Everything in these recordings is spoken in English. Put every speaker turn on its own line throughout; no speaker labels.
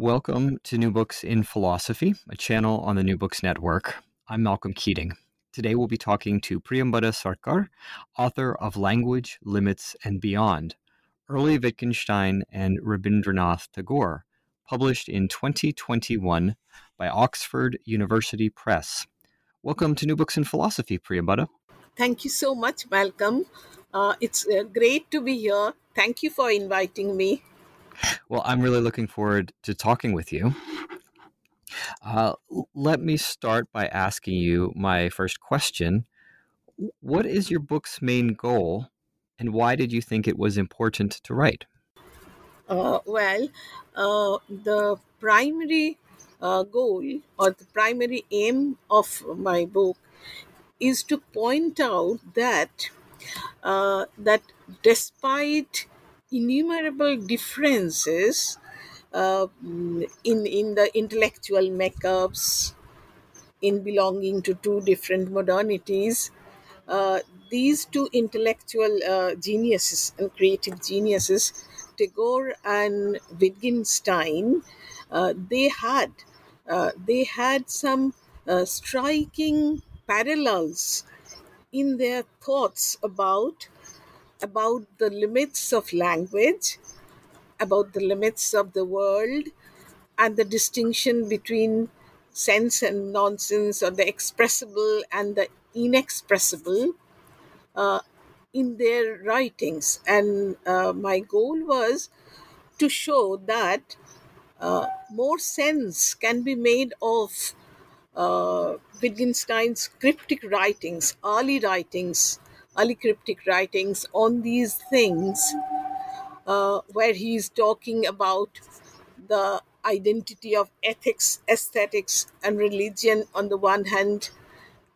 Welcome to New Books in Philosophy, a channel on the New Books Network. I'm Malcolm Keating. Today we'll be talking to Priyambada Sarkar, author of Language, Limits, and Beyond, Early Wittgenstein and Rabindranath Tagore, published in 2021 by Oxford University Press. Welcome to New Books in Philosophy, Priyambada.
Thank you so much, Malcolm. Uh, it's uh, great to be here. Thank you for inviting me.
Well, I'm really looking forward to talking with you. Uh, let me start by asking you my first question. What is your book's main goal, and why did you think it was important to write?
Uh, well, uh, the primary uh, goal or the primary aim of my book is to point out that uh, that despite innumerable differences uh, in in the intellectual makeups, in belonging to two different modernities. Uh, these two intellectual uh, geniuses and creative geniuses, Tagore and Wittgenstein, uh, they had uh, they had some uh, striking parallels in their thoughts about about the limits of language, about the limits of the world, and the distinction between sense and nonsense, or the expressible and the inexpressible, uh, in their writings. And uh, my goal was to show that uh, more sense can be made of uh, Wittgenstein's cryptic writings, early writings, early cryptic writings on these things, uh, where he's talking about the identity of ethics, aesthetics, and religion on the one hand,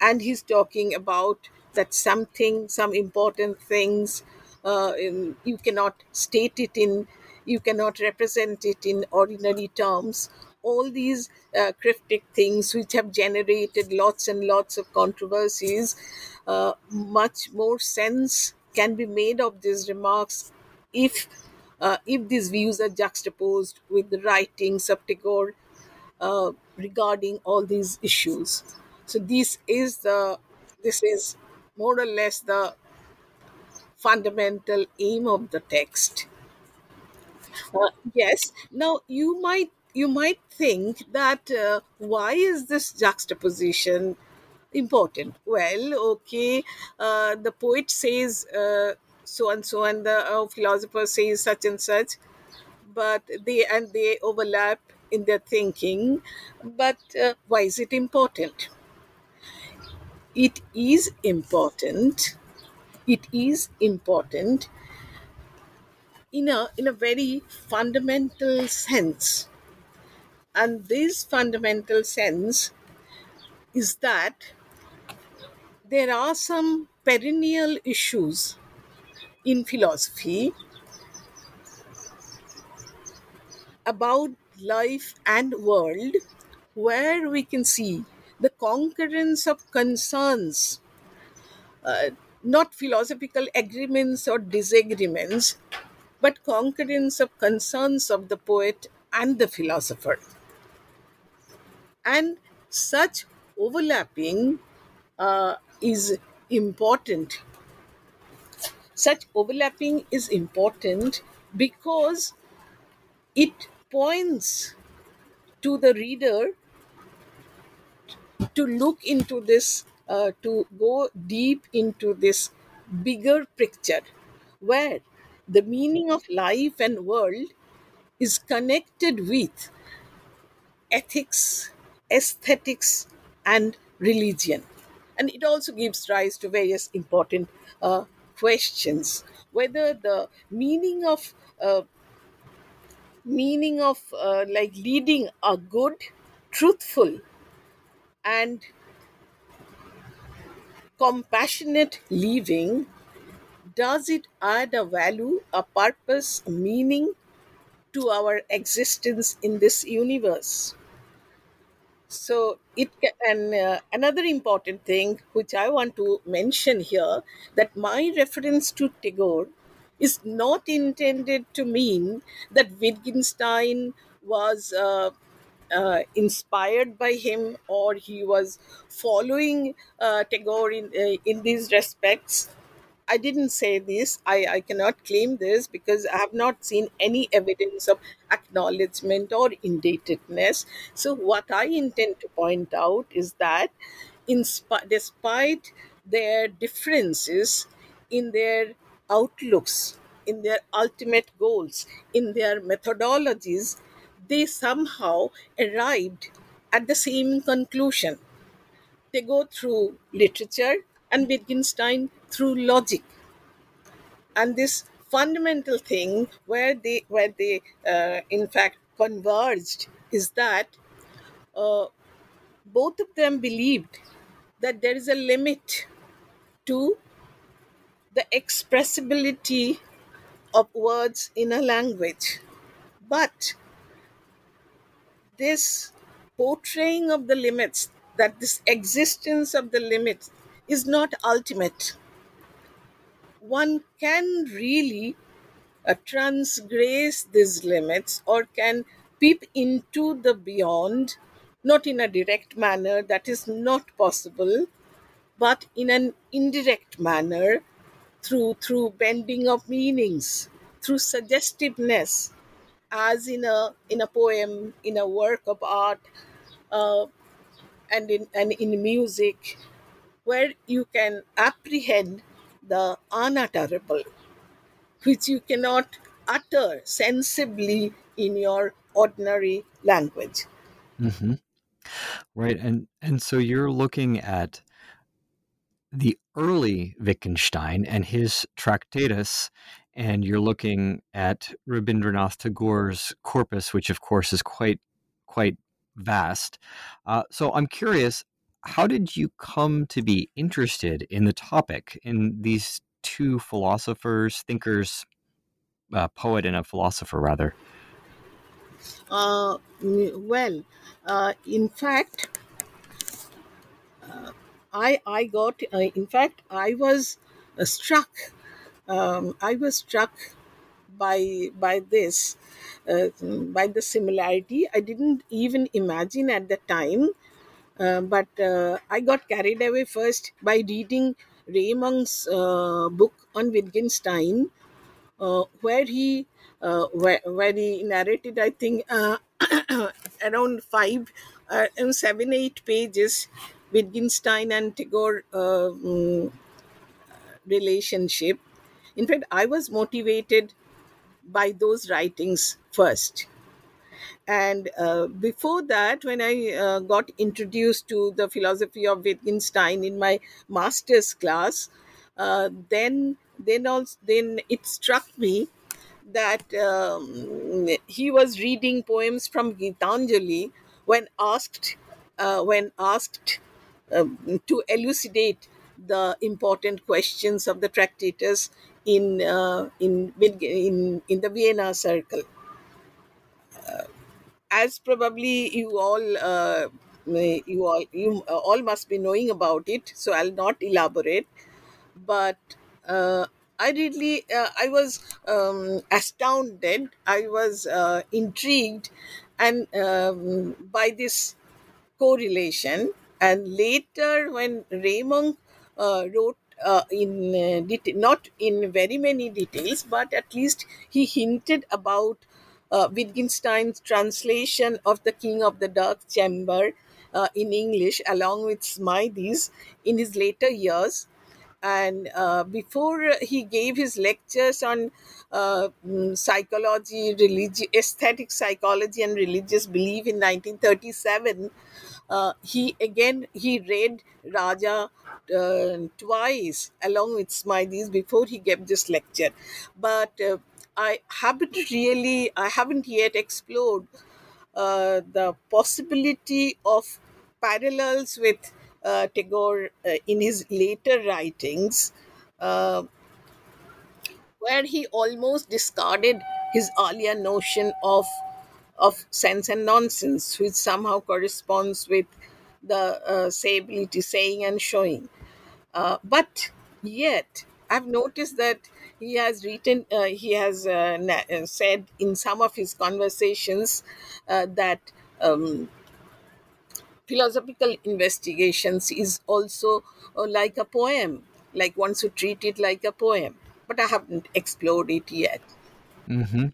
and he's talking about that something, some important things, uh, in, you cannot state it in, you cannot represent it in ordinary terms. All these uh, cryptic things which have generated lots and lots of controversies uh, much more sense can be made of these remarks if uh, if these views are juxtaposed with the writings of Tagore uh, regarding all these issues. So this is the this is more or less the fundamental aim of the text. Uh, yes. Now you might you might think that uh, why is this juxtaposition important. Well, okay, uh, the poet says uh, so and so, and the uh, philosopher says such and such, but they and they overlap in their thinking. But uh, why is it important? It is important. It is important in a in a very fundamental sense, and this fundamental sense is that there are some perennial issues in philosophy about life and world where we can see the concurrence of concerns uh, not philosophical agreements or disagreements but concurrence of concerns of the poet and the philosopher. And such overlapping uh, is important. Such overlapping is important because it points to the reader to look into this, uh, to go deep into this bigger picture where the meaning of life and world is connected with ethics, aesthetics, and religion. And it also gives rise to various important uh, questions whether the meaning of uh, meaning of uh, like leading a good, truthful, and compassionate living does it add a value, a purpose, a meaning to our existence in this universe? So it and uh, another important thing which I want to mention here that my reference to Tagore is not intended to mean that Wittgenstein was uh, uh, inspired by him or he was following uh, Tagore in uh, in these respects. I didn't say this. I, I cannot claim this because I have not seen any evidence of acknowledgement or indebtedness. So, what I intend to point out is that, in sp- despite their differences in their outlooks, in their ultimate goals, in their methodologies, they somehow arrived at the same conclusion they go through literature and Wittgenstein through logic. And this fundamental thing where they where they uh, in fact converged is that uh, both of them believed that there is a limit to the expressibility of words in a language. But this portraying of the limits, that this existence of the limits is not ultimate. One can really uh, transgress these limits or can peep into the beyond, not in a direct manner, that is not possible, but in an indirect manner through through bending of meanings, through suggestiveness, as in a in a poem, in a work of art, uh, and in and in music, where you can apprehend the unutterable, which you cannot utter sensibly in your ordinary language.
hmm Right. And and so you're looking at the early Wittgenstein and his Tractatus, and you're looking at Rabindranath Tagore's corpus, which of course is quite quite vast. Uh, so I'm curious, how did you come to be interested in the topic in these two philosophers, thinkers, a poet and a philosopher, rather?
Uh, well, uh, in fact, I I got uh, in fact I was uh, struck. Um, I was struck by by this uh, by the similarity. I didn't even imagine at the time, uh, but uh, I got carried away first by reading Ray Monk's uh, book on Wittgenstein, uh, where he uh, where, where he narrated I think around five and seven eight pages Wittgenstein and Tagore mm, relationship. In fact, I was motivated by those writings first. And uh, before that, when I uh, got introduced to the philosophy of Wittgenstein in my master's class, uh, then then also then it struck me that um, he was reading poems from Gitanjali when asked uh, when asked um, to elucidate the important questions of the Tractatus in uh, in in in the Vienna Circle as probably you all uh, you all you uh, all must be knowing about it so i'll not elaborate. But uh, i really uh, i was um, astounded. I was uh, intrigued. And um, by this correlation and later when Ray Monk uh, wrote uh, in deta- not in very many details but at least he hinted about uh, Wittgenstein's translation of The King of the Dark Chamber uh, in English, along with Smythies, in his later years. and uh, before he gave his lectures on uh, mm, psychology, religion, aesthetic psychology, and religious belief in 1937, uh, he again he read Raja uh, twice along with Smythies before he gave this lecture, but I haven't really I haven't yet explored uh, the possibility of parallels with uh, Tagore uh, in his later writings, uh, where he almost discarded his earlier notion of of sense and nonsense, which somehow corresponds with the uh, sayability, saying and showing. Uh, but yet, I've noticed that he has written, uh, he has uh, uh, said in some of his conversations uh, that um, philosophical investigations is also uh, like a poem, like one should treat it like a poem. But I haven't explored it yet.
Mm-hmm.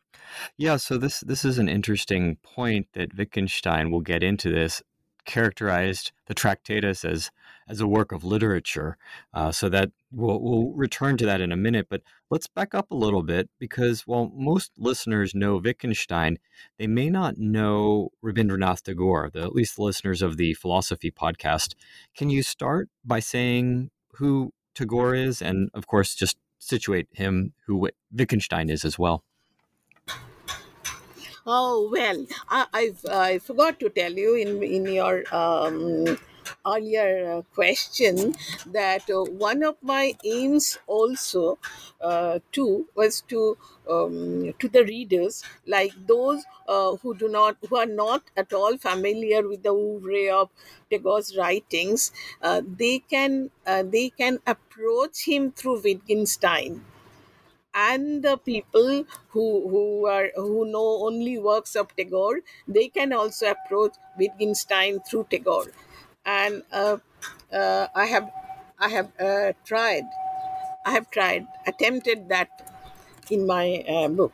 Yeah, so this this is an interesting point that Wittgenstein will get into this characterized the Tractatus as as a work of literature. Uh, so that we'll we'll return to that in a minute, but let's back up a little bit because while most listeners know Wittgenstein, they may not know Rabindranath Tagore. The, at least the listeners of the philosophy podcast. Can you start by saying who Tagore is, and of course, just situate him who Wittgenstein is as well?
Oh well, I, I've I forgot to tell you in in your um, earlier uh, question that uh, one of my aims also uh, too was to um, to the readers like those uh, who do not who are not at all familiar with the oeuvre of Tagore's writings, uh, they can they can approach him through Wittgenstein. And the people who who are who know only works of Tagore, they can also approach Wittgenstein through Tagore, and uh, uh, I have I have uh, tried, I have tried attempted that in my uh, book.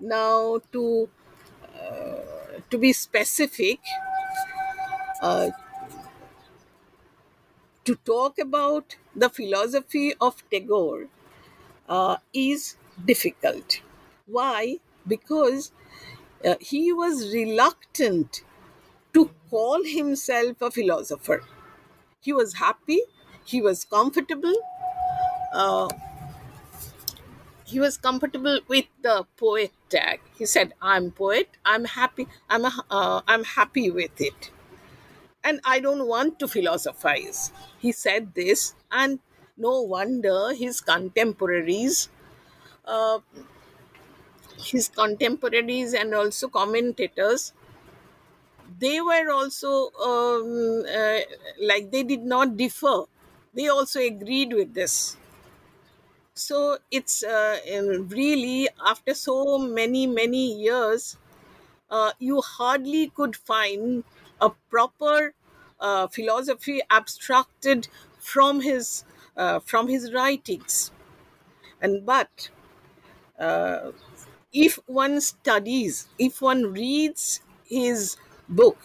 Now to to be specific, uh, to talk about the philosophy of Tagore uh, is difficult. Why? Because uh, he was reluctant to call himself a philosopher. He was happy, he was comfortable, uh, he was comfortable with the poet tag. He said, "I'm poet. I'm happy. I'm a, uh, I'm happy with it, and I don't want to philosophize." He said this, and no wonder his contemporaries uh, his contemporaries and also commentators they were also um, uh, like they did not differ. They also agreed with this. So it's uh, really after so many many years uh, you hardly could find a proper uh, philosophy abstracted from his uh, from his writings. And but uh, if one studies if one reads his book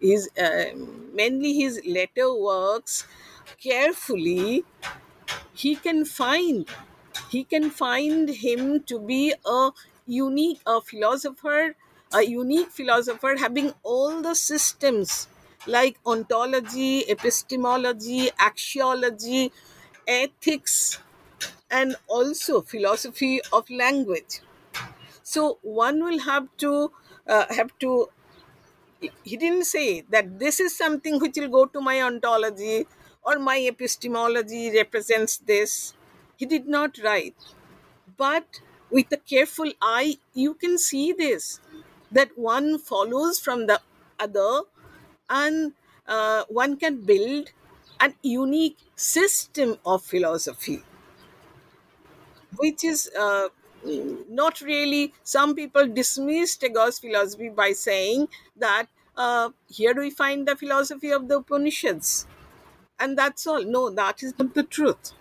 his uh, mainly his letter works carefully he can find he can find him to be a unique a philosopher a unique philosopher having all the systems like ontology epistemology axiology ethics and also philosophy of language. So one will have to uh, have to he didn't say that this is something which will go to my ontology or my epistemology represents this. He did not write. But with a careful eye, you can see this that one follows from the other and uh, one can build an unique system of philosophy which is uh, not really some people dismiss Tagore's philosophy by saying that uh, here we find the philosophy of the Upanishads, and that's all. No, that is not the truth.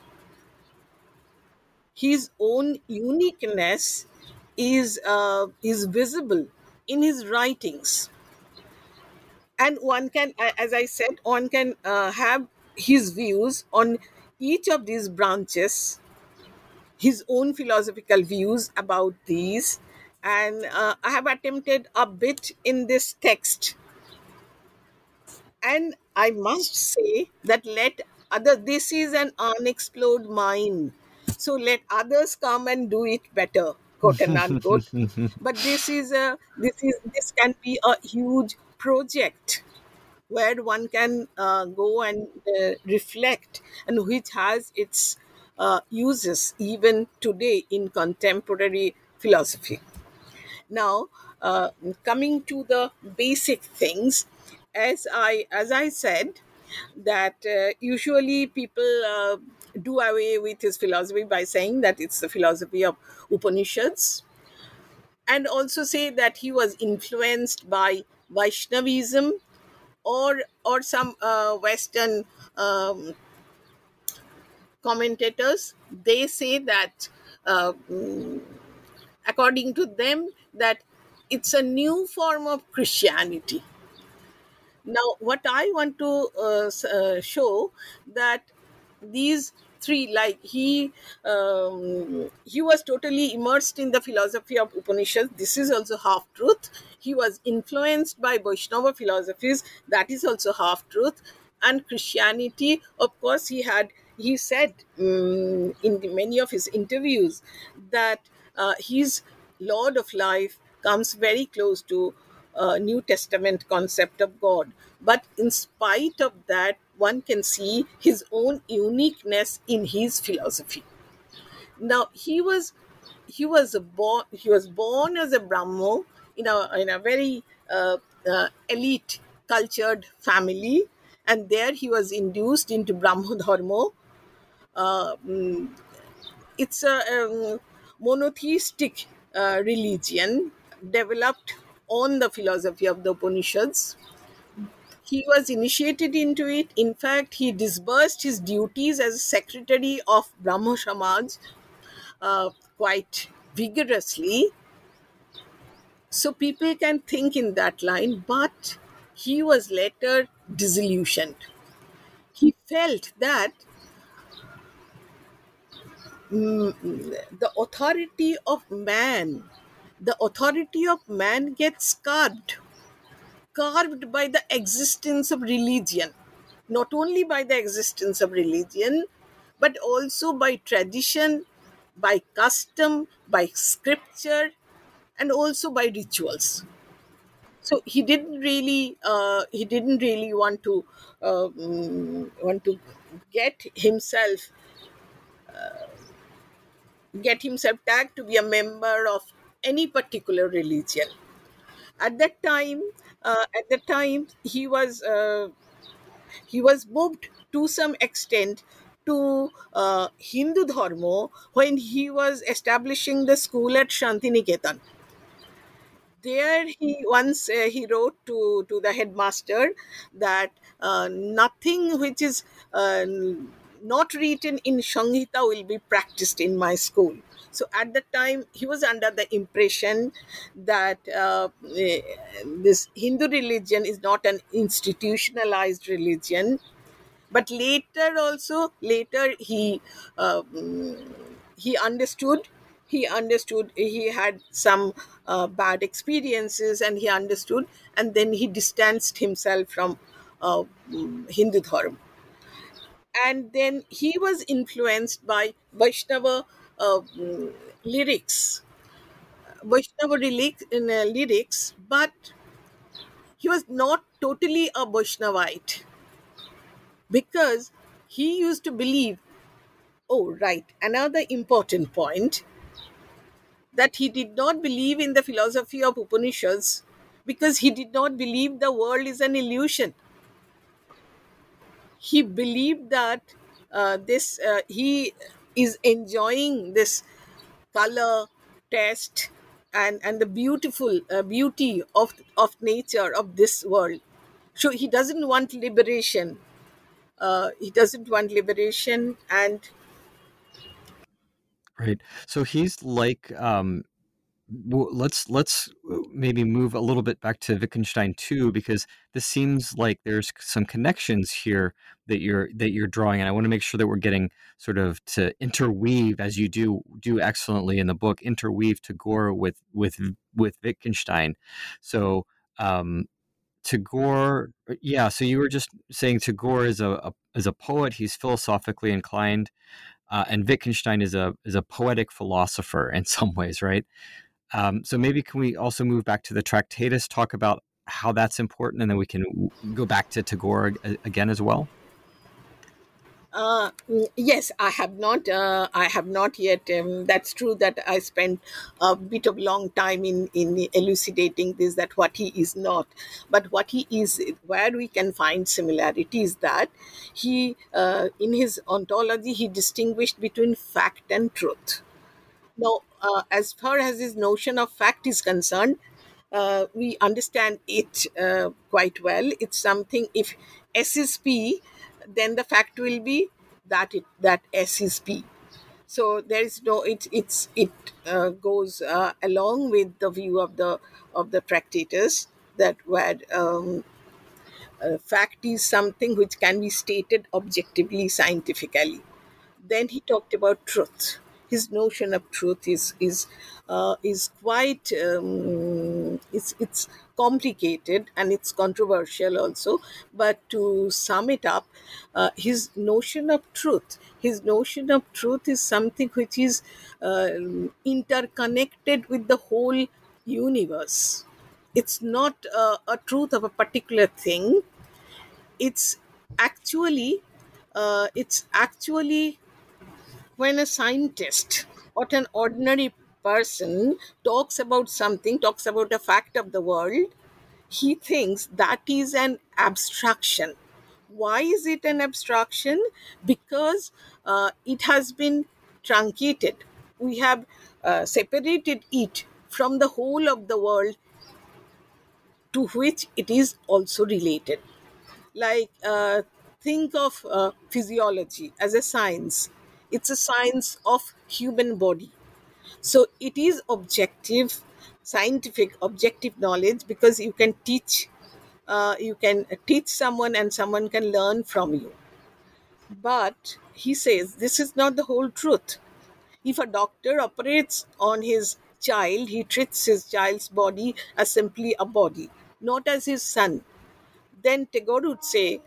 His own uniqueness is uh, is visible in his writings, and one can, as I said, one can uh, have his views on each of these branches his own philosophical views about these. And uh, i have attempted a bit in this text. And i must say that let other this is an unexplored mine. So let others come and do it better quote and unquote. But this is a this is this can be a huge project where one can uh, go and uh, reflect and which has its uh, uses even today in contemporary philosophy. Now uh, coming to the basic things as i as i said that uh, usually people uh, do away with his philosophy by saying that it's the philosophy of upanishads and also say that he was influenced by vaishnavism or or some uh, western um, commentators they say that uh, according to them that it's a new form of christianity. Now what i want to uh, uh, show that these three like he um, he was totally immersed in the philosophy of upanishads. This is also half truth. He was influenced by vaishnava philosophies. That is also half truth. And christianity of course he had he said um, in the, many of his interviews that uh, his lord of life comes very close to uh, New Testament concept of God. But in spite of that, one can see his own uniqueness in his philosophy. Now he was he was born he was born as a Brahmo in a in a very uh, uh, elite cultured family, and there he was induced into Brahmo Dharma. Uh, mm, it's a um, monotheistic uh, religion developed on the philosophy of the Upanishads. He was initiated into it. In fact, he disbursed his duties as secretary of Brahmo Samaj uh, quite vigorously. So people can think in that line, but he was later disillusioned. He felt that the authority of man the authority of man gets carved carved by the existence of religion. Not only by the existence of religion but also by tradition by custom by scripture and also by rituals. So he didn't really uh, he didn't really want to uh, mm, want to get himself get himself tagged to be a member of any particular religion. At that time, uh, at that time, he was uh, he was moved to some extent to uh, Hindu Dharma when he was establishing the school at Shantiniketan. There, he once uh, he wrote to to the headmaster that uh, nothing which is uh, not written in Shangita will be practiced in my school. So at that time, he was under the impression that uh, this Hindu religion is not an institutionalized religion. But later, also later, he uh, he understood. He understood. He had some uh, bad experiences, and he understood. And then he distanced himself from uh, Hindu Dharma and then he was influenced by Vaishnava uh, lyrics, Vaishnava uh, lyrics, but he was not totally a Vaishnavite because he used to believe. Oh, right. Another important point that he did not believe in the philosophy of Upanishads because he did not believe the world is an illusion he believed that uh, this uh, he is enjoying this color test and and the beautiful uh, beauty of of nature of this world so he doesn't want liberation uh, he doesn't want liberation and
Right. So he's like um let's let's uh, maybe move a little bit back to Wittgenstein too, because this seems like there's some connections here that you're that you're drawing, and I want to make sure that we're getting sort of to interweave as you do do excellently in the book, interweave Tagore with with with Wittgenstein. So um, Tagore, uh, yeah. So you were just saying Tagore is a, a is a poet. He's philosophically inclined, uh, and Wittgenstein is a is a poetic philosopher in some ways, right? Um, so maybe can we also move back to the Tractatus, talk about how that's important, and then we can go back to Tagore again as well.
Uh, yes, I have not. Uh, I have not yet. Um, that's true that I spent a bit of long time in in elucidating this. That what he is not, but what he is, where we can find similarities. That he, uh, in his ontology, he distinguished between fact and truth. Now, uh, as far as his notion of fact is concerned, uh, we understand it uh, quite well. It's something. If S is P then the fact will be that it that S is P. So there is no it it's it uh, goes uh, along with the view of the of the Tractatus that where um, fact is something which can be stated objectively scientifically. Then he talked about truth his notion of truth is is uh, is quite um, it's it's complicated and it's controversial also. But to sum it up, uh, his notion of truth, his notion of truth is something which is uh, interconnected with the whole universe. It's not uh, a truth of a particular thing. It's actually uh, it's actually when a scientist or an ordinary person talks about something, talks about a fact of the world, he thinks that is an abstraction. Why is it an abstraction? Because uh, it has been truncated. We have uh, separated it from the whole of the world to which it is also related. Like, uh, think of uh, physiology as a science it's a science of human body. So it is objective scientific objective knowledge because you can teach uh, you can teach someone and someone can learn from you. But he says this is not the whole truth. If a doctor operates on his child he treats his child's body as simply a body not as his son. Then tagore would say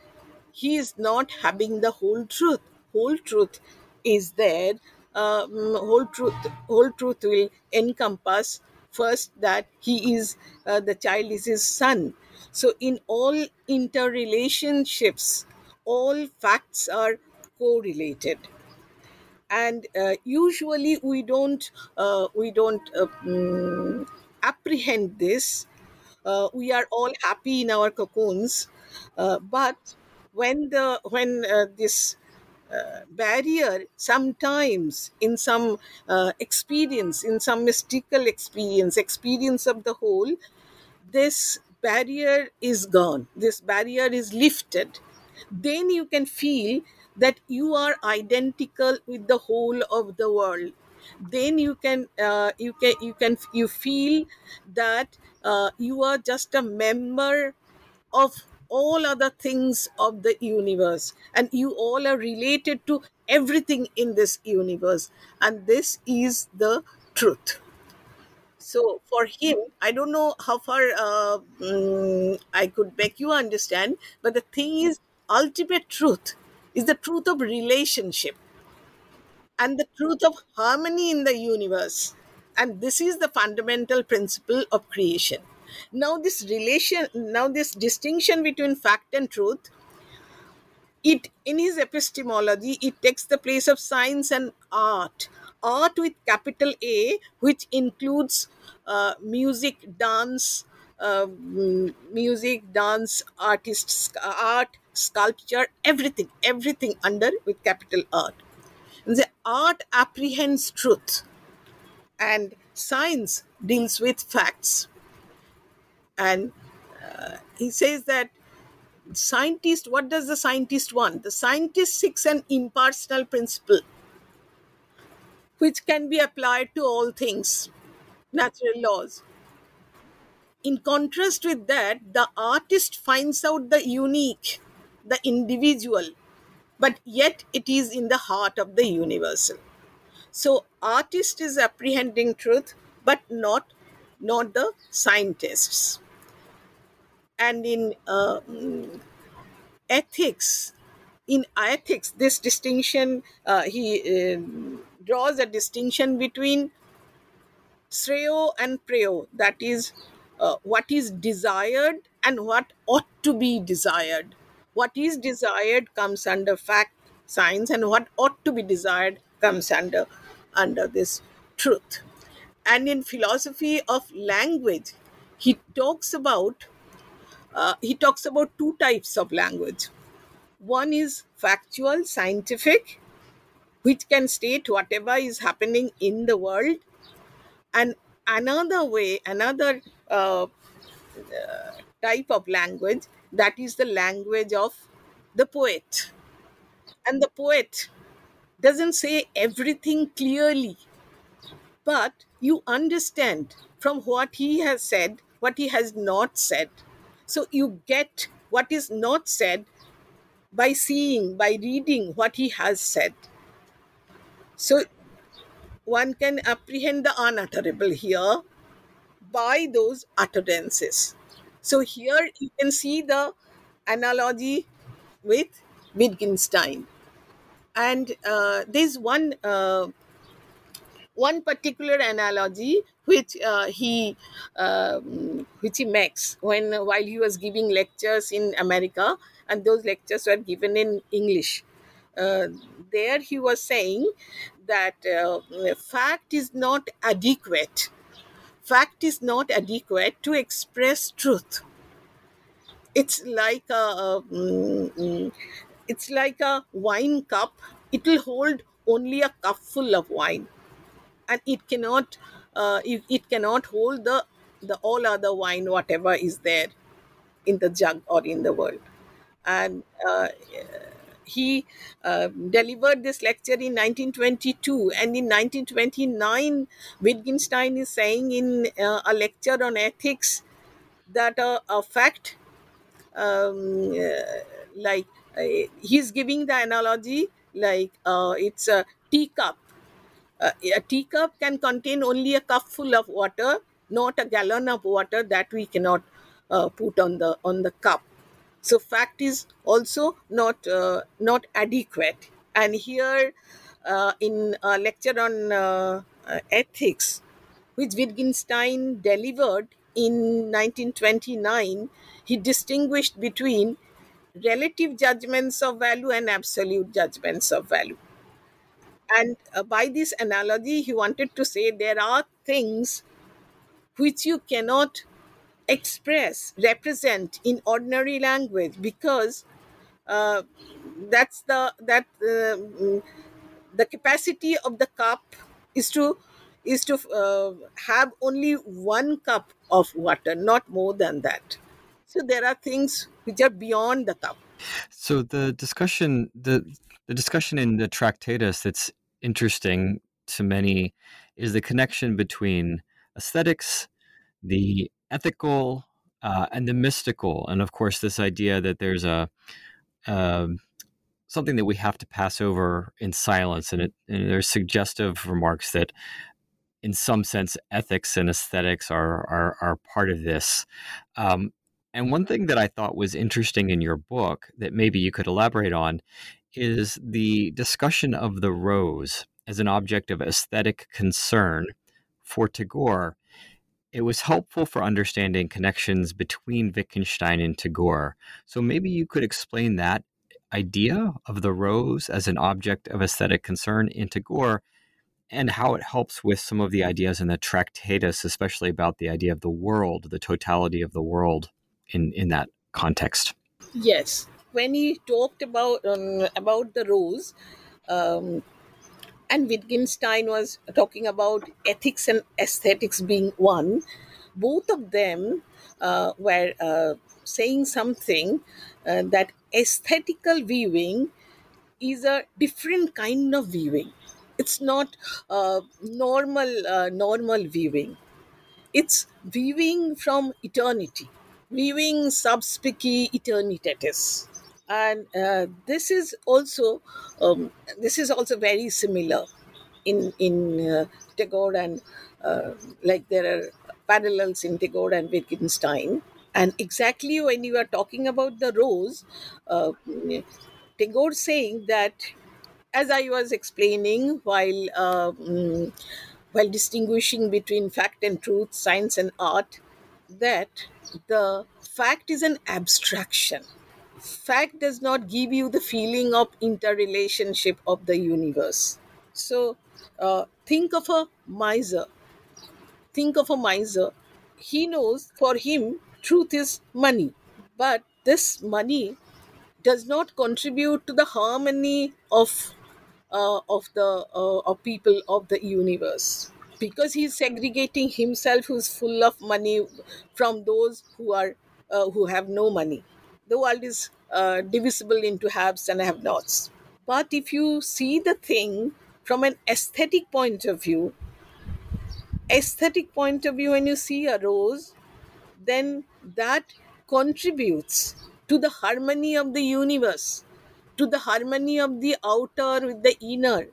he is not having the whole truth. Whole truth is there, um, whole truth, whole truth will encompass first that he is uh, the child is his son. So in all interrelationships, all facts are correlated and uh, usually we don't uh, we don't uh, um, apprehend this uh, we are all happy in our cocoons uh, but when the when this uh, barrier sometimes in some uh, experience in some mystical experience experience of the whole this barrier is gone. This barrier is lifted. Then you can feel that you are identical with the whole of the world. Then you can uh, you can you can you feel that uh, you are just a member of all other things of the universe. And you all are related to everything in this universe. And this is the truth. So for him i don't know how far uh, um, i could make you understand but the thing is ultimate truth is the truth of relationship and the truth of harmony in the universe. And this is the fundamental principle of creation now this relation now this distinction between fact and truth it in his epistemology it takes the place of science and art. Art with capital a which includes uh, music dance uh, music dance artists art sculpture everything everything under with capital art the art apprehends truth and science deals with facts and uh, he says that scientist what does the scientist want the scientist seeks an impersonal principle which can be applied to all things natural laws. In contrast with that, the artist finds out the unique, the individual, but yet it is in the heart of the universal. So artist is apprehending truth, but not not the scientists. And in uh, ethics, in ethics, this distinction uh, he um draws a distinction between Sreo and Preo, that is, uh, what is desired and what ought to be desired. What is desired comes under fact, science, and what ought to be desired comes under under this truth. And in philosophy of language, he talks about uh, he talks about two types of language. One is factual, scientific, which can state whatever is happening in the world. And another way another uh, type of language that is the language of the poet. And the poet doesn't say everything clearly but you understand from what he has said what he has not said so you get what is not said by seeing by reading what he has said so one can apprehend the unutterable here by those utterances. So here you can see the analogy with Wittgenstein. And uh, there's one uh, one particular analogy which uh, he um, which he makes when while he was giving lectures in America, and those lectures were given in English. Uh, there he was saying that uh, fact is not adequate. Fact is not adequate to express truth. It's like a, a mm, it's like a wine cup. It will hold only a cup full of wine, and it cannot uh, it, cannot hold the the all other wine whatever is there in the jug or in the world. And uh, he uh, delivered this lecture in 1922 and in 1929 wittgenstein is saying in uh, a lecture on ethics that uh, a fact um, like uh, he's giving the analogy like uh, it's a teacup uh, a teacup can contain only a cup full of water not a gallon of water that we cannot uh, put on the on the cup. So fact is also not uh, not adequate. And here uh, in a lecture on uh, uh, ethics which wittgenstein delivered in 1929 he distinguished between relative judgments of value and absolute judgments of value and uh, by this analogy he wanted to say there are things which you cannot express represent in ordinary language because uh, that's the that uh, the capacity of the cup is to is to uh, have only one cup of water not more than that. So there are things which are beyond the cup.
So the discussion the the discussion in the Tractatus that's interesting to many is the connection between aesthetics, the ethical, uh, and the mystical, and of course this idea that there's a um, something that we have to pass over in silence, and, it, and there's suggestive remarks that. In some sense, ethics and aesthetics are are, are part of this. Um, and one thing that I thought was interesting in your book that maybe you could elaborate on is the discussion of the rose as an object of aesthetic concern for Tagore. It was helpful for understanding connections between Wittgenstein and Tagore. So maybe you could explain that idea of the rose as an object of aesthetic concern in Tagore and how it helps with some of the ideas in the Tractatus, especially about the idea of the world, the totality of the world in, in that context.
yes when he talked about um, about the rose um, and Wittgenstein was talking about ethics and aesthetics being one. Both of them uh, were uh, saying something uh, that aesthetical viewing is a different kind of viewing. It's not uh, normal uh, normal viewing. it's viewing from eternity, viewing sub specie aeternitatis. And uh, this is also um, this is also very similar in in uh, Tagore and uh, like there are parallels in Tagore and Wittgenstein. And exactly when you are talking about the rose, uh, Tagore saying that, as I was explaining while um, while distinguishing between fact and truth, science and art, that the fact is an abstraction. Fact does not give you the feeling of interrelationship of the universe. So uh, think of a miser. Think of a miser. He knows for him truth is money, but this money does not contribute to the harmony of uh, of the uh, of people of the universe because he's segregating himself who's full of money from those who are uh, who have no money the world is uh, divisible into haves and have nots. But if you see the thing from an aesthetic point of view aesthetic point of view when you see a rose then that contributes to the harmony of the universe to the harmony of the outer with the inner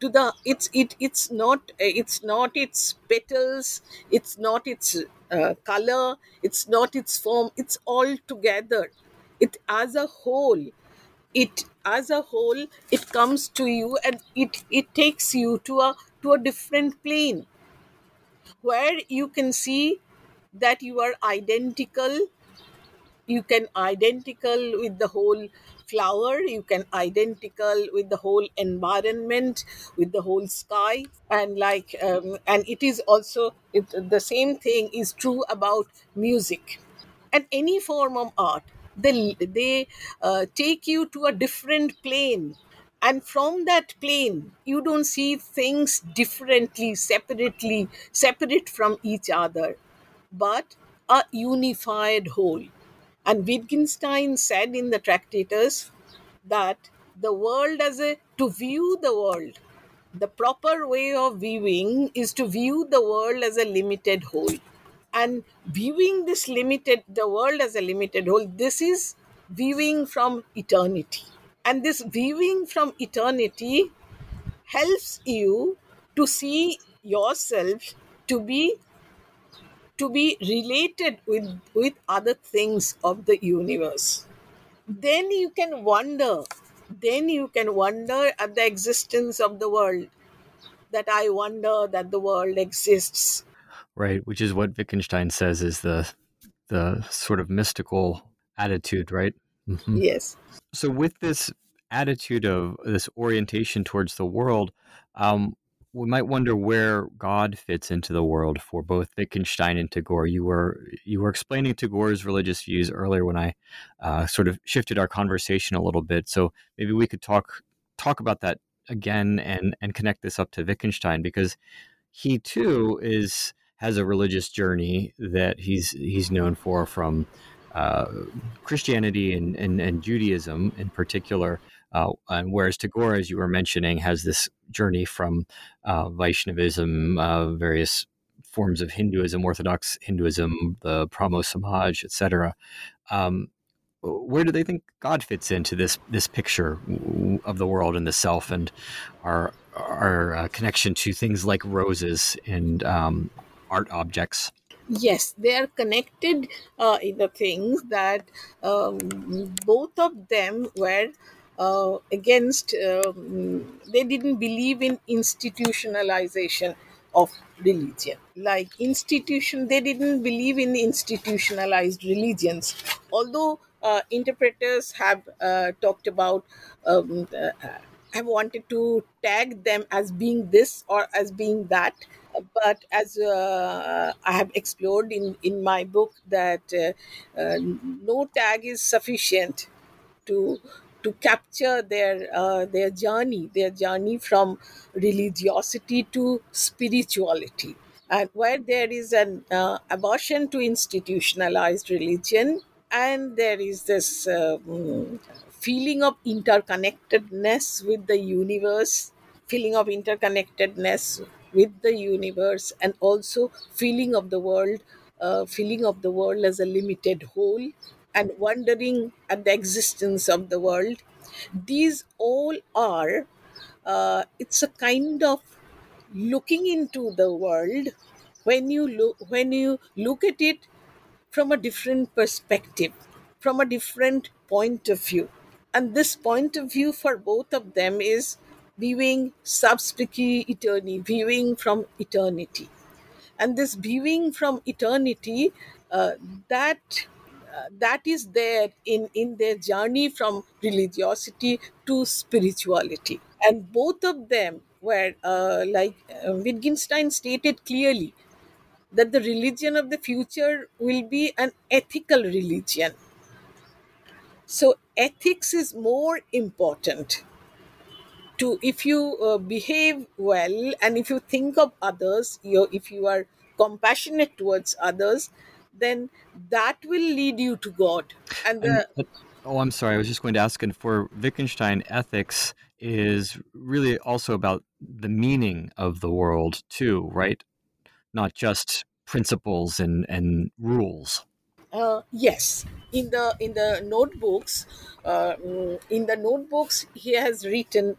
to the it's it it's not it's not its petals it's not its uh, color it's not its form it's all together it as a whole. It as a whole it comes to you and it it takes you to a to a different plane where you can see that you are identical. You can identical with the whole flower. You can identical with the whole environment with the whole sky. And like um, and it is also it, the same thing is true about music. And any form of art they they uh, take you to a different plane and from that plane you don't see things differently separately separate from each other but a unified whole and Wittgenstein said in the Tractatus that the world as a to view the world, the proper way of viewing is to view the world as a limited whole. And viewing this limited, the world as a limited whole, this is viewing from eternity. And this viewing from eternity helps you to see yourself to be to be related with with other things of the universe then you can wonder then you can wonder at the existence of the world that i wonder that the world exists
right which is what wittgenstein says is the the sort of mystical attitude right
mm-hmm. yes
so with this attitude of this orientation towards the world um, we might wonder where God fits into the world for both Wittgenstein and Tagore. You were you were explaining Tagore's religious views earlier when I uh, sort of shifted our conversation a little bit. So maybe we could talk talk about that again and and connect this up to Wittgenstein because he too is has a religious journey that he's he's known for from uh, Christianity and, and, and Judaism in particular. Uh, and whereas Tagore, as you were mentioning, has this journey from uh, Vaishnavism, uh, various forms of Hinduism, Orthodox Hinduism, the Brahmo Samaj, etc. Um, where do they think God fits into this this picture of the world and the self, and our our uh, connection to things like roses and um, art objects?
Yes, they are connected uh, in the things that um, both of them were uh, against, um, they didn't believe in institutionalization of religion. Like institution, they didn't believe in institutionalized religions. Although uh, interpreters have uh, talked about, um, uh, have wanted to tag them as being this or as being that. But as uh, I have explored in, in my book, that uh, uh, no tag is sufficient to to capture their uh, their journey, their journey from religiosity to spirituality. And where there is an uh, abortion to institutionalized religion, and there is this uh, feeling of interconnectedness with the universe, feeling of interconnectedness with the universe and also feeling of the world uh, feeling of the world as a limited whole and wondering at the existence of the world. These all are uh, it's a kind of looking into the world when you look when you look at it from a different perspective from a different point of view. And this point of view for both of them is viewing sub specie aeternitatis viewing from eternity. And this viewing from eternity uh, that uh, that is there in in their journey from religiosity to spirituality. And both of them were uh, like uh, wittgenstein stated clearly that the religion of the future will be an ethical religion. So ethics is more important to if you uh, behave well and if you think of others you if you are compassionate towards others then that will lead you to god and, the,
And, oh, I'm sorry. I was just going to ask, and for Wittgenstein, ethics is really also about the meaning of the world too, right? Not just principles and, and rules.
uh, yes in the in the notebooks uh, mm, in the notebooks he has written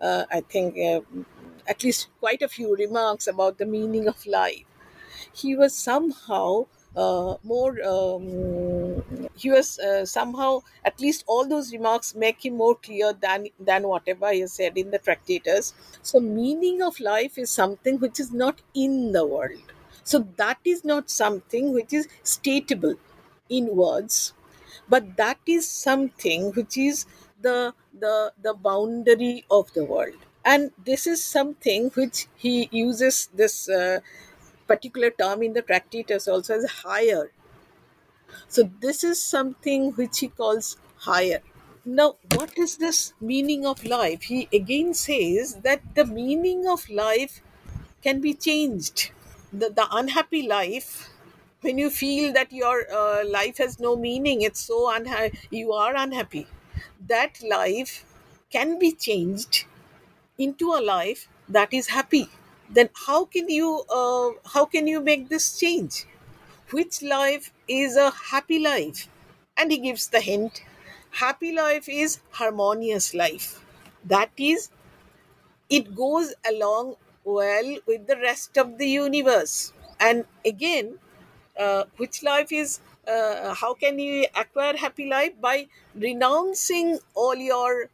uh, i think uh, at least quite a few remarks about the meaning of life. He was somehow uh, more um, he was uh, somehow at least all those remarks make him more clear than than whatever he said in the tractatus so meaning of life is something which is not in the world. So that is not something which is stateable in words but that is something which is the the the boundary of the world. And this is something which he uses this uh, particular term in the tractatus also as higher. So this is something which he calls higher. Now what is this meaning of life? He again says that the meaning of life can be changed. The, the unhappy life when you feel that your uh, life has no meaning it's so unhappy you are unhappy that life can be changed into a life that is happy. Then how can you uh, how can you make this change? Which life is a happy life? And he gives the hint happy life is harmonious life. That is it goes along well with the rest of the universe. And again uh, which life is uh, how can you acquire happy life? By renouncing all your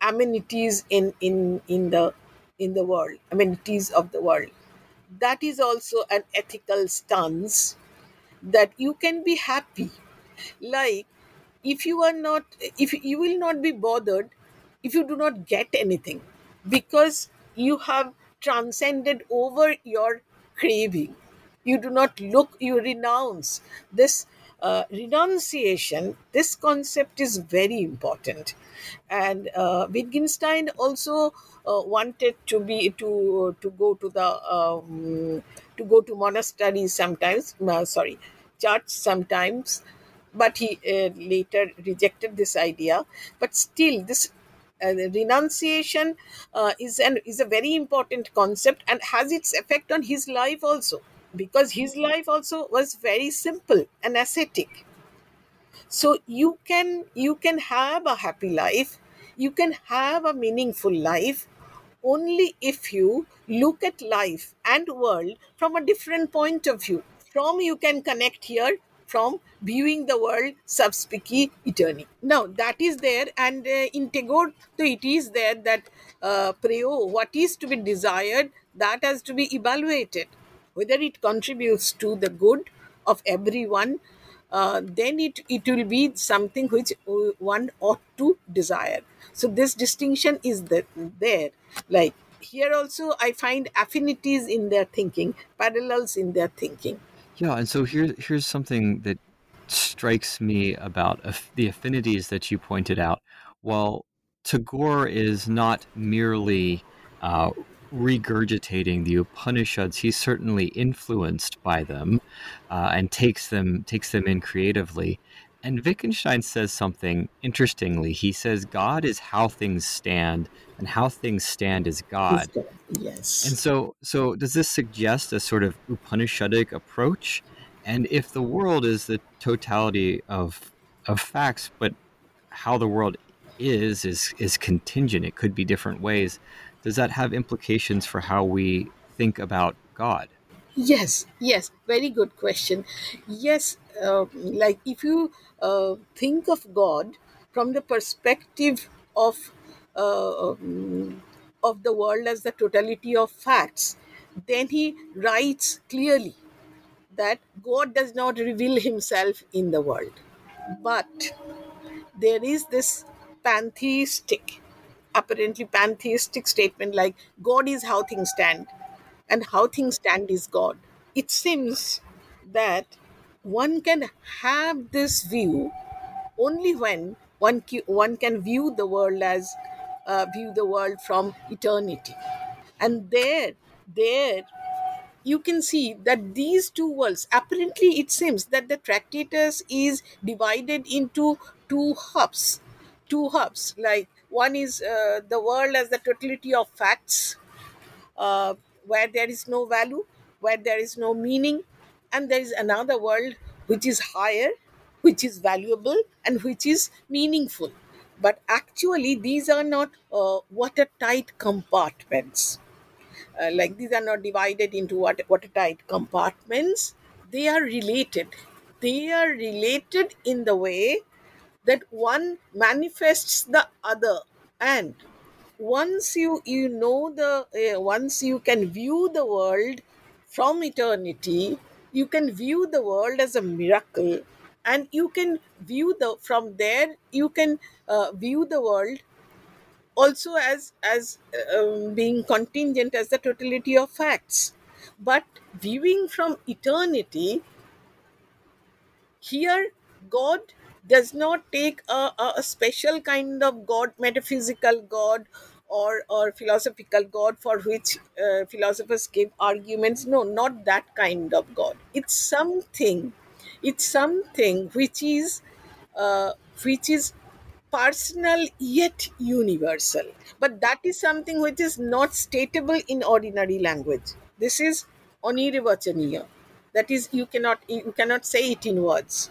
amenities in in in the in the world amenities of the world. That is also an ethical stance that you can be happy. Like if you are not if you will not be bothered if you do not get anything because you have transcended over your craving you do not look you renounce this uh, renunciation this concept is very important. And uh, wittgenstein also uh, wanted to be to to go to the um, to go to monasteries sometimes uh, sorry church sometimes but he uh, later rejected this idea. But still this uh, renunciation uh, is an is a very important concept and has its effect on his life also because his life also was very simple and ascetic. So you can you can have a happy life you can have a meaningful life only if you look at life and world from a different point of view. From you can connect here from viewing the world sub specie eterni now that is there and uh, in tagore so it is there that uh, preo what is to be desired that has to be evaluated whether it contributes to the good of everyone uh, then it, it will be something which one ought to desire. So this distinction is the, there. Like here also, I find affinities in their thinking, parallels in their thinking.
Yeah, and so here, here's something that strikes me about the affinities that you pointed out. While Tagore is not merely uh, regurgitating the Upanishads, he's certainly influenced by them uh, and takes them takes them in creatively. And Wittgenstein says something interestingly. He says God is how things stand, and how things stand is God.
Yes.
And so, so does this suggest a sort of Upanishadic approach? And if the world is the totality of of facts, but how the world is is is contingent. It could be different ways. Does that have implications for how we think about God?
Yes, yes, very good question. Yes, uh, like if you uh, think of God from the perspective of uh, um, of the world as the totality of facts, then he writes clearly that God does not reveal himself in the world, but there is this pantheistic, apparently pantheistic statement like God is how things stand, and how things stand is God. It seems that one can have this view only when one, one can view the world as uh, view the world from eternity and there there you can see that these two worlds apparently it seems that the tractatus is divided into two hubs two hubs like one is uh, the world as the totality of facts uh, where there is no value where there is no meaning and there is another world which is higher which is valuable and which is meaningful. But actually these are not uh, watertight compartments. Uh, like these are not divided into what watertight compartments. They are related. They are related in the way that one manifests the other. And once you you know the uh, once you can view the world from eternity you can view the world as a miracle. And you can view the from there you can uh, view the world also as as um, being contingent as the totality of facts. But viewing from eternity here god does not take a, a, special kind of god metaphysical god or or philosophical god for which uh, philosophers give arguments no not that kind of god it's something it's something which is uh, which is personal yet universal. But that is something which is not stateable in ordinary language. This is onirivachaniya. That is, you cannot you cannot say it in words.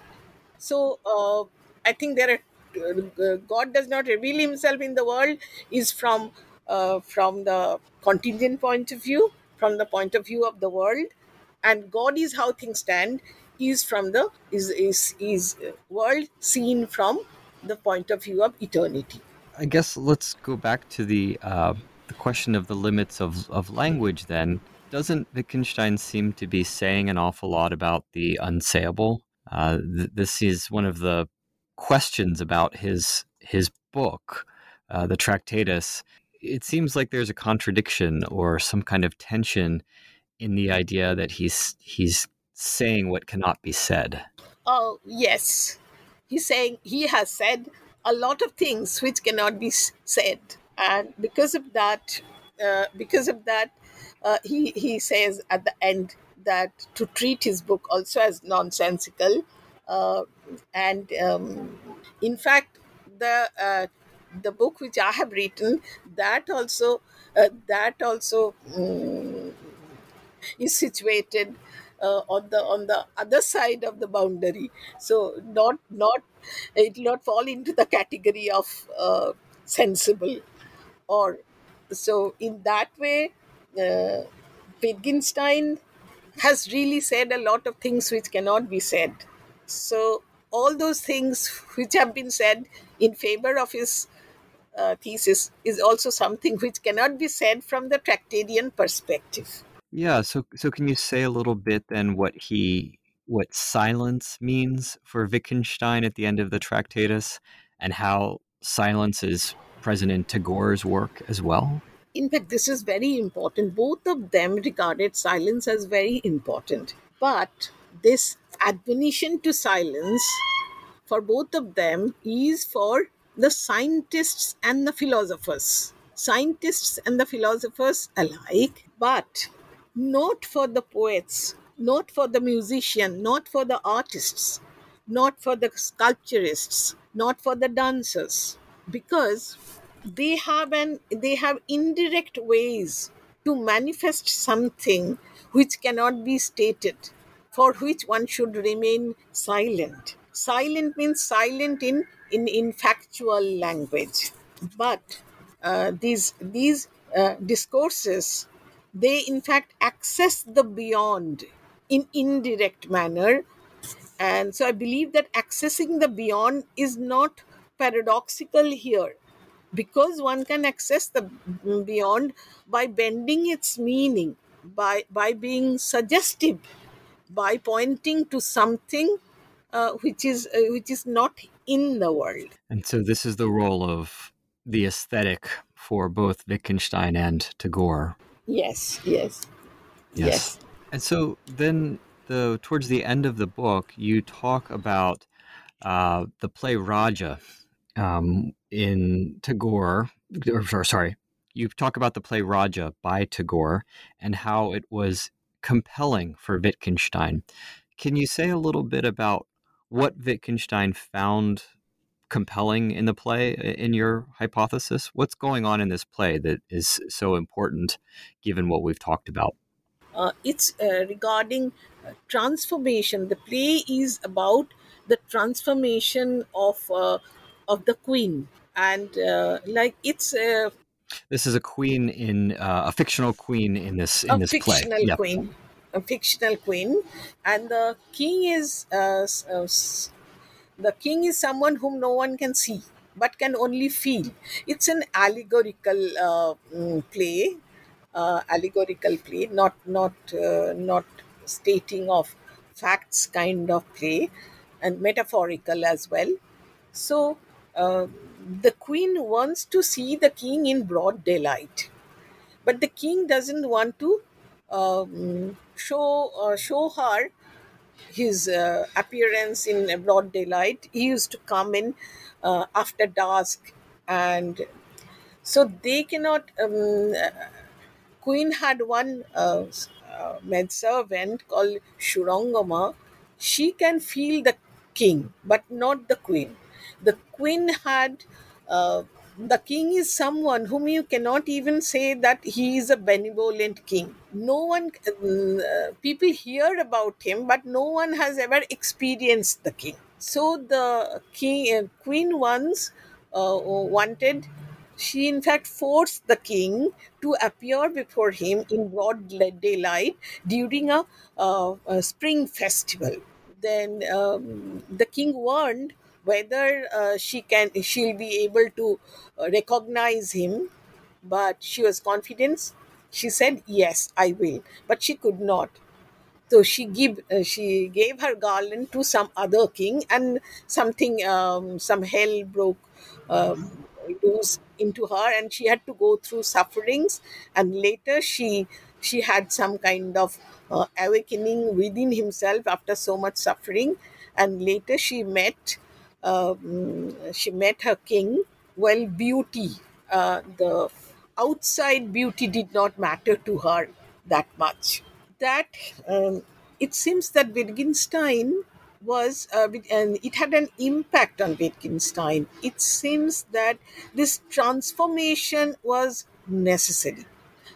So uh, I think there are uh, God does not reveal Himself in the world is from uh, from the contingent point of view, from the point of view of the world, and God is how things stand is from the is is is world seen from the point of view of eternity.
I guess let's go back to the uh, the question of the limits of, of language. Then doesn't Wittgenstein seem to be saying an awful lot about the unsayable? Uh, th- this is one of the questions about his his book, uh, the Tractatus. It seems like there's a contradiction or some kind of tension in the idea that he's he's saying what cannot be said.
Oh yes, he's saying he has said a lot of things which cannot be said, and because of that, uh, because of that, uh, he he says at the end that to treat his book also as nonsensical, uh, and um, in fact the uh, the book which I have written that also uh, that also. mm, is situated uh, on the on the other side of the boundary so not not it will not fall into the category of uh, sensible or so in that way uh, Wittgenstein has really said a lot of things which cannot be said so all those things which have been said in favor of his uh, thesis is also something which cannot be said from the tractarian perspective
Yeah, so so can you say a little bit then what he what silence means for Wittgenstein at the end of the Tractatus and how silence is present in Tagore's work as well?
In fact, this is very important. Both of them regarded silence as very important. But this admonition to silence for both of them is for the scientists and the philosophers. Scientists and the philosophers alike, but not for the poets, not for the musician, not for the artists, not for the sculpturists, not for the dancers, because they have an they have indirect ways to manifest something which cannot be stated, for which one should remain silent. Silent means silent in in, in factual language, but uh, these these uh, discourses they in fact access the beyond in indirect manner. And so I believe that accessing the beyond is not paradoxical here because one can access the beyond by bending its meaning, by, by being suggestive, by pointing to something uh, which is uh, which is not in the world.
And so this is the role of the aesthetic for both Wittgenstein and Tagore.
Yes, yes, yes. yes.
And so then the towards the end of the book, you talk about uh, the play Raja um, in Tagore. Or, sorry, you talk about the play Raja by Tagore and how it was compelling for Wittgenstein. Can you say a little bit about what Wittgenstein found compelling in the play in your hypothesis? What's going on in this play that is so important given what we've talked about?
Uh, it's uh, regarding transformation. The play is about the transformation of uh, of the queen, and uh, like it's a.
This is a queen in uh, a fictional queen in this in this
play.
Fictional
yep. queen, a fictional queen, and the king is uh, uh, the king is someone whom no one can see but can only feel. It's an allegorical uh, mm, play, uh, allegorical play, not not uh, not stating of facts kind of play and metaphorical as well. So uh, the queen wants to see the king in broad daylight, but the king doesn't want to um, show uh, show her his uh, appearance in broad daylight. He used to come in uh, after dusk, and so they cannot. Um, queen had one uh, uh, maidservant called Surangama, she can feel the king, but not the queen. The queen had, uh, the king is someone whom you cannot even say that he is a benevolent king. No one, uh, people hear about him, but no one has ever experienced the king. So the king, uh, queen once uh, wanted she, in fact, forced the king to appear before him in broad daylight during a, uh, a spring festival. Then um, the king warned whether uh, she can she'll be able to uh, recognize him, but she was confident. She said, "Yes, I will," but she could not. So she give uh, she gave her garland to some other king, and something um, some hell broke um, loose into her and she had to go through sufferings and later she she had some kind of uh, awakening within himself after so much suffering and later she met um, she met her king well beauty uh, the outside beauty did not matter to her that much that um, it seems that wittgenstein was uh, and it had an impact on Wittgenstein. It seems that this transformation was necessary.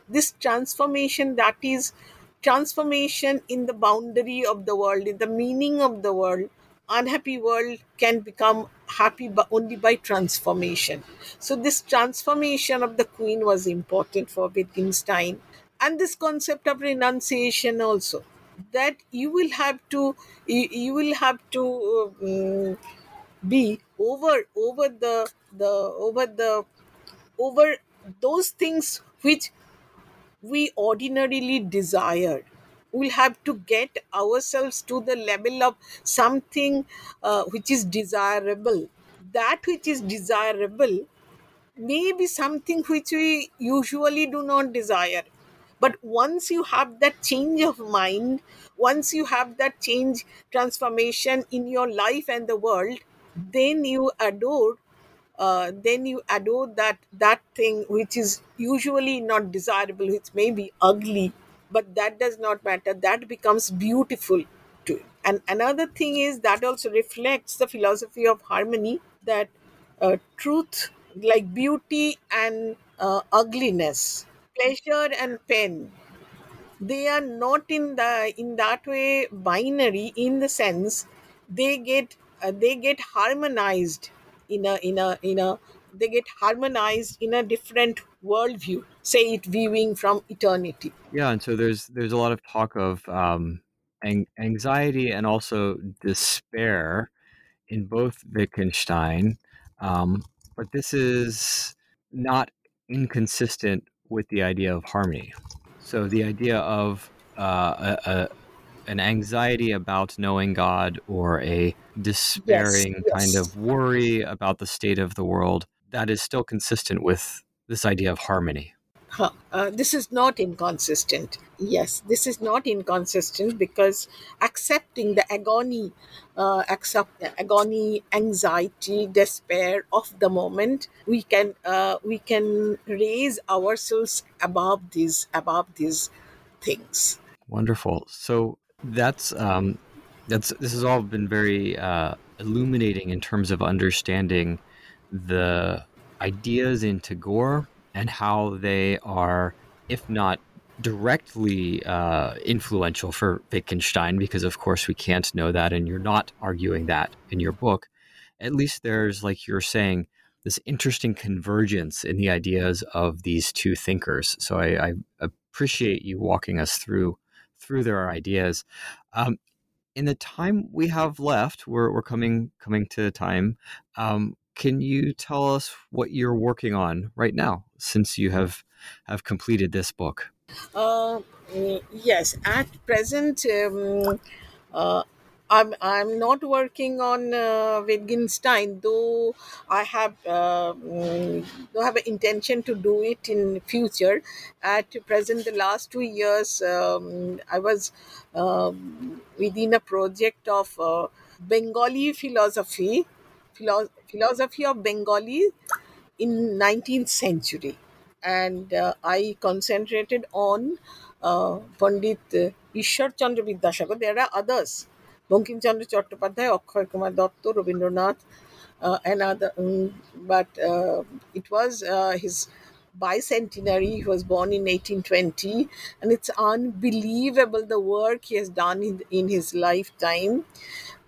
This transformation, that is, transformation in the boundary of the world, in the meaning of the world, unhappy world can become happy but only by transformation. So this transformation of the queen was important for Wittgenstein, and this concept of renunciation also. That you will have to you, you will have to um, be over over the the over the over those things which we ordinarily desire we'll have to get ourselves to the level of something uh, which is desirable. That which is desirable may be something which we usually do not desire. But once you have that change of mind, once you have that change, transformation in your life and the world, then you adore uh, then you adore that that thing which is usually not desirable which may be ugly but that does not matter. That becomes beautiful to you and another thing is that also reflects the philosophy of harmony that uh, truth like beauty and uh, ugliness pleasure and pain they are not in the in that way binary in the sense they get uh, they get harmonized in a in a in a they get harmonized in a different worldview say it viewing from eternity
Yeah, and so there's there's a lot of talk of um, an- anxiety and also despair in both Wittgenstein, um, but this is not inconsistent with the idea of harmony. So the idea of uh, a, a, an anxiety about knowing God or a despairing kind
yes.
of worry about the state of the world that is still consistent with this idea of harmony.
Huh. Uh, this is not inconsistent. Yes, this is not inconsistent because accepting the agony, uh, accept agony, anxiety, despair of the moment, we can uh, we can raise ourselves above these above these things.
Wonderful. So that's um, that's this has all been very uh, illuminating in terms of understanding the ideas in Tagore and how they are, if not directly uh, influential for Wittgenstein, because of course we can't know that, and you're not arguing that in your book. At least there's, like you're saying, this interesting convergence in the ideas of these two thinkers. So I, I appreciate you walking us through through their ideas. Um, in the time we have left, we're, we're coming coming to time. Um, can you tell us what you're working on right now, since you have have completed this book?
Uh, yes, at present, um, uh, I'm I'm not working on uh, Wittgenstein, though I have uh, though have an intention to do it in future. At present, the last two years, um, I was um, within a project of uh, Bengali philosophy, philo- philosophy of Bengali in 19th century. And uh, i concentrated on uh, pandit ishwar chandra vidyasagar. There are others. Bankim chattopadhyay akshay kumar datta rabindranath uh, and other um, but uh, it was uh, his bicentenary he was born in 1820 and it's unbelievable the work he has done in, in his lifetime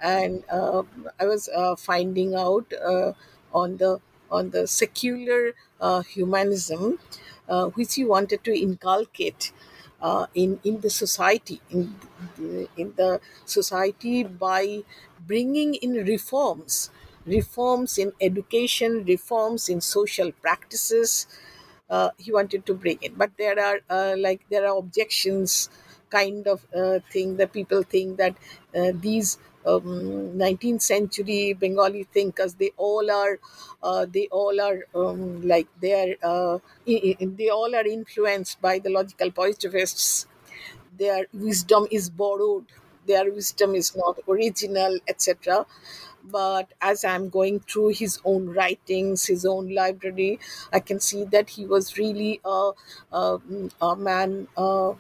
and uh, I was uh, finding out uh, on the on the secular uh, humanism, uh, which he wanted to inculcate uh, in in the society in in the society by bringing in reforms, reforms in education, reforms in social practices. Uh, he wanted to bring it, but there are uh, like there are objections kind of uh, thing that people think that uh, these um, 19th century Bengali thinkers they all are uh, they all are um, like they are they all are influenced by the logical positivists. Their wisdom is borrowed. Their wisdom is not original etc but as i'm going through his own writings his own library i can see that he was really a, a, a man uh,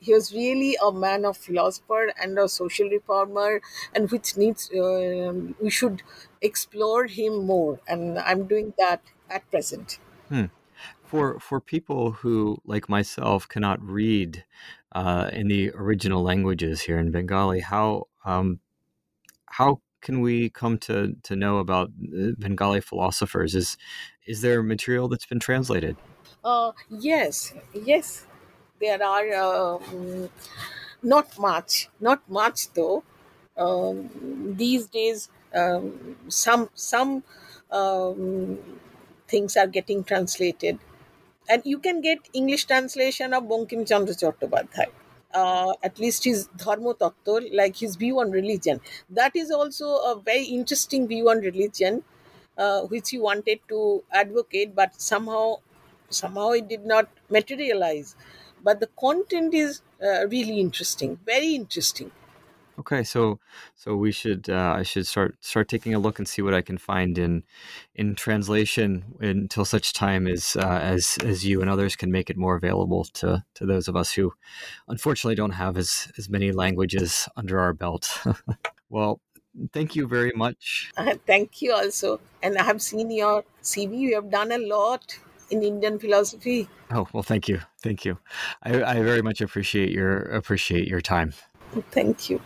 he was really a man of philosopher and a social reformer and which needs um we should explore him more and i'm doing that at present
Hmm. For for people who, like myself, cannot read uh, in the original languages here in Bengali, how um, how can we come to, to know about uh, Bengali philosophers? Is is there material that's been translated?
uh, yes yes there are um, not much not much though um, these days um, some some um, things are getting translated and you can get english translation of bankim chandra chattopadhyay uh, at least his dharma like his view on religion. That is also a very interesting view on religion uh, which he wanted to advocate but somehow somehow it did not materialize. But the content is uh, really interesting very interesting
Okay, so so we should uh, I should start start taking a look and see what I can find in in translation until such time as uh, as as you and others can make it more available to to those of us who unfortunately don't have as as many languages under our belt. well, thank you very much.
Uh, thank you also, and I have seen your CV. You have done a lot in Indian philosophy.
Oh well, thank you, thank you. I, I very much appreciate your appreciate your time.
Thank you.